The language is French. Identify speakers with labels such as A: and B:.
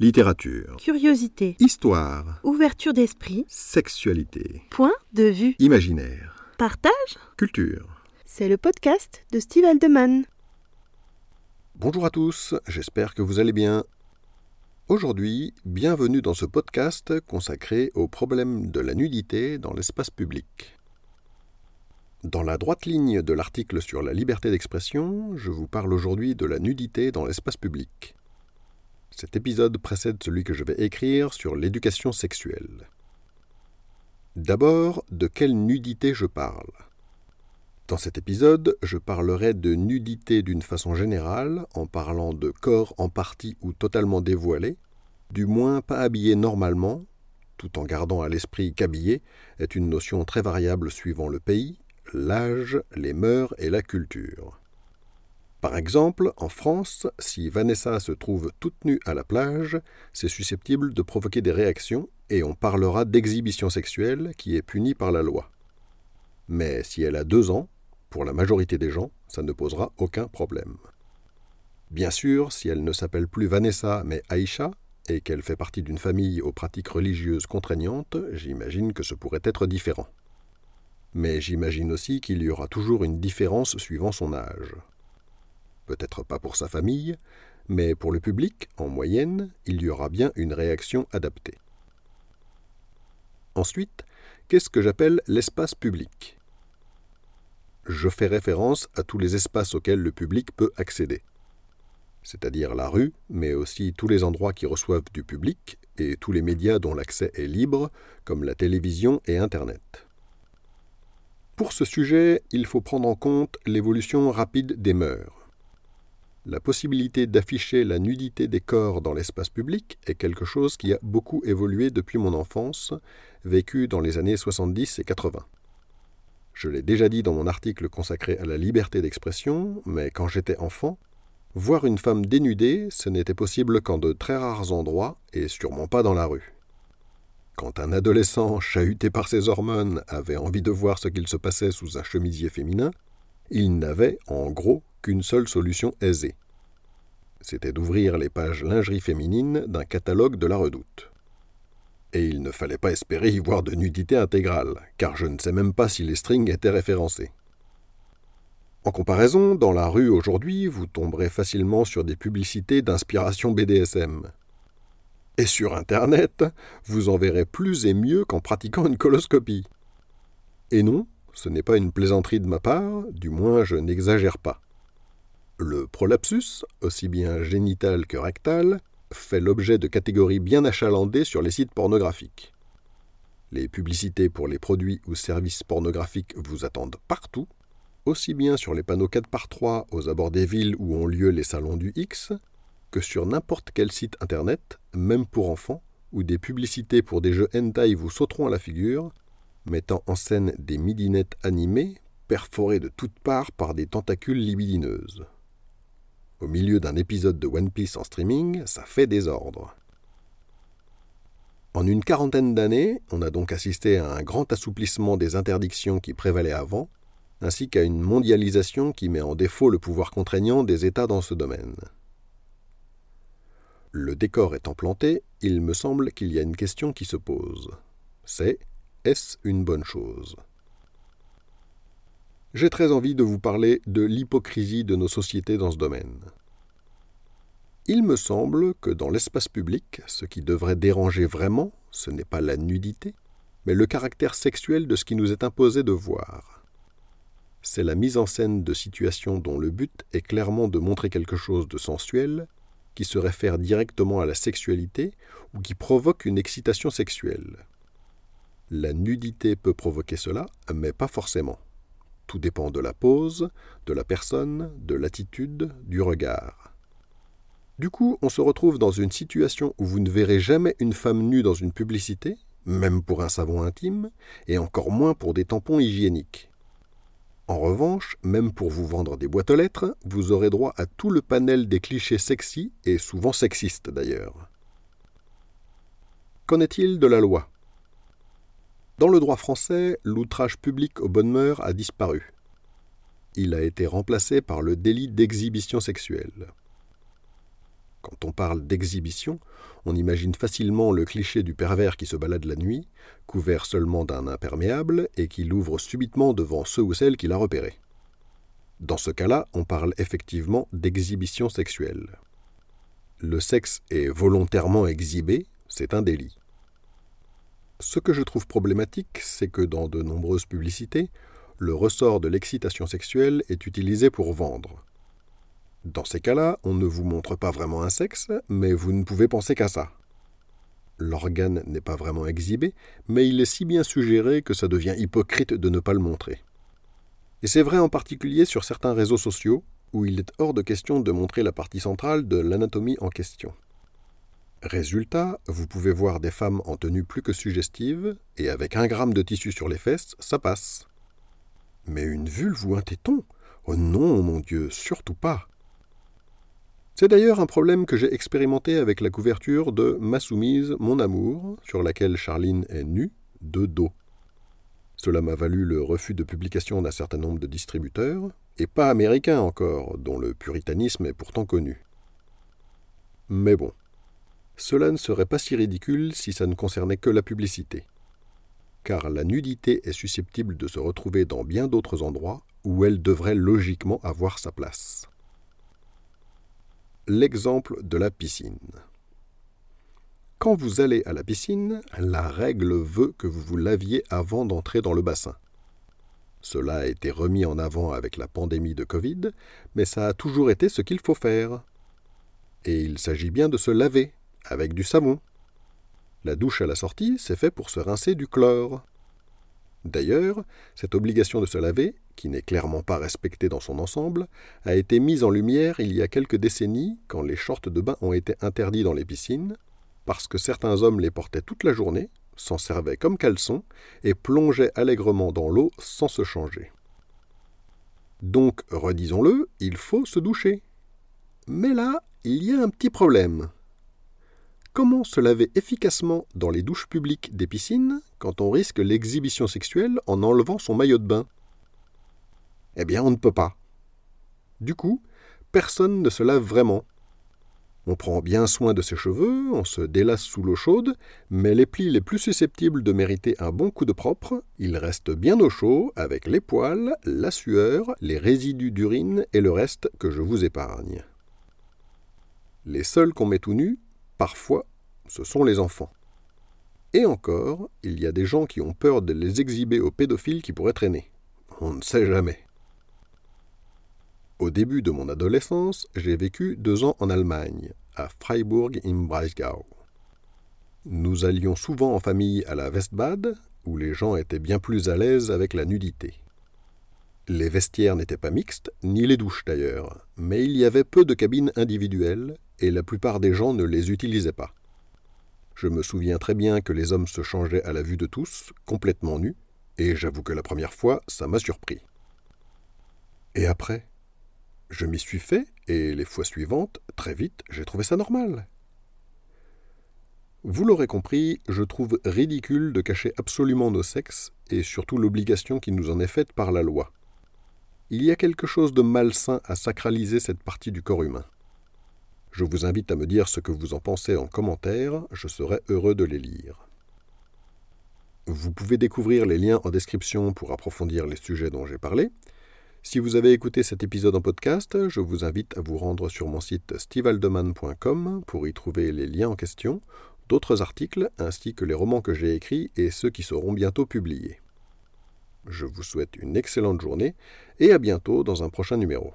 A: Littérature.
B: Curiosité.
A: Histoire.
B: Ouverture d'esprit.
A: Sexualité.
B: Point de vue.
A: Imaginaire.
B: Partage.
A: Culture.
B: C'est le podcast de Steve Aldeman.
A: Bonjour à tous, j'espère que vous allez bien. Aujourd'hui, bienvenue dans ce podcast consacré au problème de la nudité dans l'espace public. Dans la droite ligne de l'article sur la liberté d'expression, je vous parle aujourd'hui de la nudité dans l'espace public. Cet épisode précède celui que je vais écrire sur l'éducation sexuelle. D'abord, de quelle nudité je parle? Dans cet épisode, je parlerai de nudité d'une façon générale, en parlant de corps en partie ou totalement dévoilé, du moins pas habillé normalement, tout en gardant à l'esprit qu'habillé est une notion très variable suivant le pays, l'âge, les mœurs et la culture. Par exemple, en France, si Vanessa se trouve toute nue à la plage, c'est susceptible de provoquer des réactions et on parlera d'exhibition sexuelle qui est punie par la loi. Mais si elle a deux ans, pour la majorité des gens, ça ne posera aucun problème. Bien sûr, si elle ne s'appelle plus Vanessa mais Aïcha, et qu'elle fait partie d'une famille aux pratiques religieuses contraignantes, j'imagine que ce pourrait être différent. Mais j'imagine aussi qu'il y aura toujours une différence suivant son âge peut-être pas pour sa famille, mais pour le public, en moyenne, il y aura bien une réaction adaptée. Ensuite, qu'est-ce que j'appelle l'espace public? Je fais référence à tous les espaces auxquels le public peut accéder, c'est-à-dire la rue, mais aussi tous les endroits qui reçoivent du public et tous les médias dont l'accès est libre, comme la télévision et Internet. Pour ce sujet, il faut prendre en compte l'évolution rapide des mœurs. La possibilité d'afficher la nudité des corps dans l'espace public est quelque chose qui a beaucoup évolué depuis mon enfance, vécue dans les années 70 et 80. Je l'ai déjà dit dans mon article consacré à la liberté d'expression, mais quand j'étais enfant, voir une femme dénudée, ce n'était possible qu'en de très rares endroits et sûrement pas dans la rue. Quand un adolescent chahuté par ses hormones avait envie de voir ce qu'il se passait sous un chemisier féminin, il n'avait, en gros, qu'une seule solution aisée. C'était d'ouvrir les pages lingerie féminine d'un catalogue de la redoute. Et il ne fallait pas espérer y voir de nudité intégrale, car je ne sais même pas si les strings étaient référencés. En comparaison, dans la rue aujourd'hui, vous tomberez facilement sur des publicités d'inspiration BDSM. Et sur Internet, vous en verrez plus et mieux qu'en pratiquant une coloscopie. Et non, ce n'est pas une plaisanterie de ma part, du moins je n'exagère pas. Le prolapsus, aussi bien génital que rectal, fait l'objet de catégories bien achalandées sur les sites pornographiques. Les publicités pour les produits ou services pornographiques vous attendent partout, aussi bien sur les panneaux 4 par 3 aux abords des villes où ont lieu les salons du X, que sur n'importe quel site internet, même pour enfants, où des publicités pour des jeux hentai vous sauteront à la figure, mettant en scène des midinettes animées perforées de toutes parts par des tentacules libidineuses. Au milieu d'un épisode de One Piece en streaming, ça fait désordre. En une quarantaine d'années, on a donc assisté à un grand assouplissement des interdictions qui prévalaient avant, ainsi qu'à une mondialisation qui met en défaut le pouvoir contraignant des États dans ce domaine. Le décor étant planté, il me semble qu'il y a une question qui se pose. C'est est-ce une bonne chose? J'ai très envie de vous parler de l'hypocrisie de nos sociétés dans ce domaine. Il me semble que dans l'espace public, ce qui devrait déranger vraiment, ce n'est pas la nudité, mais le caractère sexuel de ce qui nous est imposé de voir. C'est la mise en scène de situations dont le but est clairement de montrer quelque chose de sensuel, qui se réfère directement à la sexualité ou qui provoque une excitation sexuelle. La nudité peut provoquer cela, mais pas forcément. Tout dépend de la pose, de la personne, de l'attitude, du regard. Du coup, on se retrouve dans une situation où vous ne verrez jamais une femme nue dans une publicité, même pour un savon intime, et encore moins pour des tampons hygiéniques. En revanche, même pour vous vendre des boîtes aux lettres, vous aurez droit à tout le panel des clichés sexy, et souvent sexistes d'ailleurs. Qu'en est-il de la loi? Dans le droit français, l'outrage public aux bonnes mœurs a disparu. Il a été remplacé par le délit d'exhibition sexuelle. Quand on parle d'exhibition, on imagine facilement le cliché du pervers qui se balade la nuit, couvert seulement d'un imperméable, et qui l'ouvre subitement devant ceux ou celles qu'il a repérés. Dans ce cas-là, on parle effectivement d'exhibition sexuelle. Le sexe est volontairement exhibé, c'est un délit. Ce que je trouve problématique, c'est que dans de nombreuses publicités, le ressort de l'excitation sexuelle est utilisé pour vendre. Dans ces cas-là, on ne vous montre pas vraiment un sexe, mais vous ne pouvez penser qu'à ça. L'organe n'est pas vraiment exhibé, mais il est si bien suggéré que ça devient hypocrite de ne pas le montrer. Et c'est vrai en particulier sur certains réseaux sociaux, où il est hors de question de montrer la partie centrale de l'anatomie en question. Résultat, vous pouvez voir des femmes en tenue plus que suggestive, et avec un gramme de tissu sur les fesses, ça passe. Mais une vulve ou un téton? Oh non, mon Dieu, surtout pas. C'est d'ailleurs un problème que j'ai expérimenté avec la couverture de Ma soumise, mon amour, sur laquelle Charline est nue, de dos. Cela m'a valu le refus de publication d'un certain nombre de distributeurs, et pas américains encore, dont le puritanisme est pourtant connu. Mais bon, cela ne serait pas si ridicule si ça ne concernait que la publicité car la nudité est susceptible de se retrouver dans bien d'autres endroits où elle devrait logiquement avoir sa place. L'exemple de la piscine. Quand vous allez à la piscine, la règle veut que vous vous laviez avant d'entrer dans le bassin. Cela a été remis en avant avec la pandémie de Covid, mais ça a toujours été ce qu'il faut faire. Et il s'agit bien de se laver, avec du savon, la douche à la sortie, c'est fait pour se rincer du chlore. D'ailleurs, cette obligation de se laver, qui n'est clairement pas respectée dans son ensemble, a été mise en lumière il y a quelques décennies quand les shorts de bain ont été interdits dans les piscines, parce que certains hommes les portaient toute la journée, s'en servaient comme caleçons et plongeaient allègrement dans l'eau sans se changer. Donc, redisons-le, il faut se doucher. Mais là, il y a un petit problème. Comment se laver efficacement dans les douches publiques des piscines quand on risque l'exhibition sexuelle en enlevant son maillot de bain? Eh bien, on ne peut pas. Du coup, personne ne se lave vraiment. On prend bien soin de ses cheveux, on se délasse sous l'eau chaude, mais les plis les plus susceptibles de mériter un bon coup de propre, ils restent bien au chaud avec les poils, la sueur, les résidus d'urine et le reste que je vous épargne. Les seuls qu'on met tout nus, Parfois, ce sont les enfants. Et encore, il y a des gens qui ont peur de les exhiber aux pédophiles qui pourraient traîner. On ne sait jamais. Au début de mon adolescence, j'ai vécu deux ans en Allemagne, à Freiburg im Breisgau. Nous allions souvent en famille à la Westbad, où les gens étaient bien plus à l'aise avec la nudité. Les vestiaires n'étaient pas mixtes, ni les douches d'ailleurs, mais il y avait peu de cabines individuelles, et la plupart des gens ne les utilisaient pas. Je me souviens très bien que les hommes se changeaient à la vue de tous, complètement nus, et j'avoue que la première fois, ça m'a surpris. Et après Je m'y suis fait, et les fois suivantes, très vite, j'ai trouvé ça normal. Vous l'aurez compris, je trouve ridicule de cacher absolument nos sexes, et surtout l'obligation qui nous en est faite par la loi. Il y a quelque chose de malsain à sacraliser cette partie du corps humain. Je vous invite à me dire ce que vous en pensez en commentaire, je serai heureux de les lire. Vous pouvez découvrir les liens en description pour approfondir les sujets dont j'ai parlé. Si vous avez écouté cet épisode en podcast, je vous invite à vous rendre sur mon site stivaldeman.com pour y trouver les liens en question, d'autres articles ainsi que les romans que j'ai écrits et ceux qui seront bientôt publiés. Je vous souhaite une excellente journée et à bientôt dans un prochain numéro.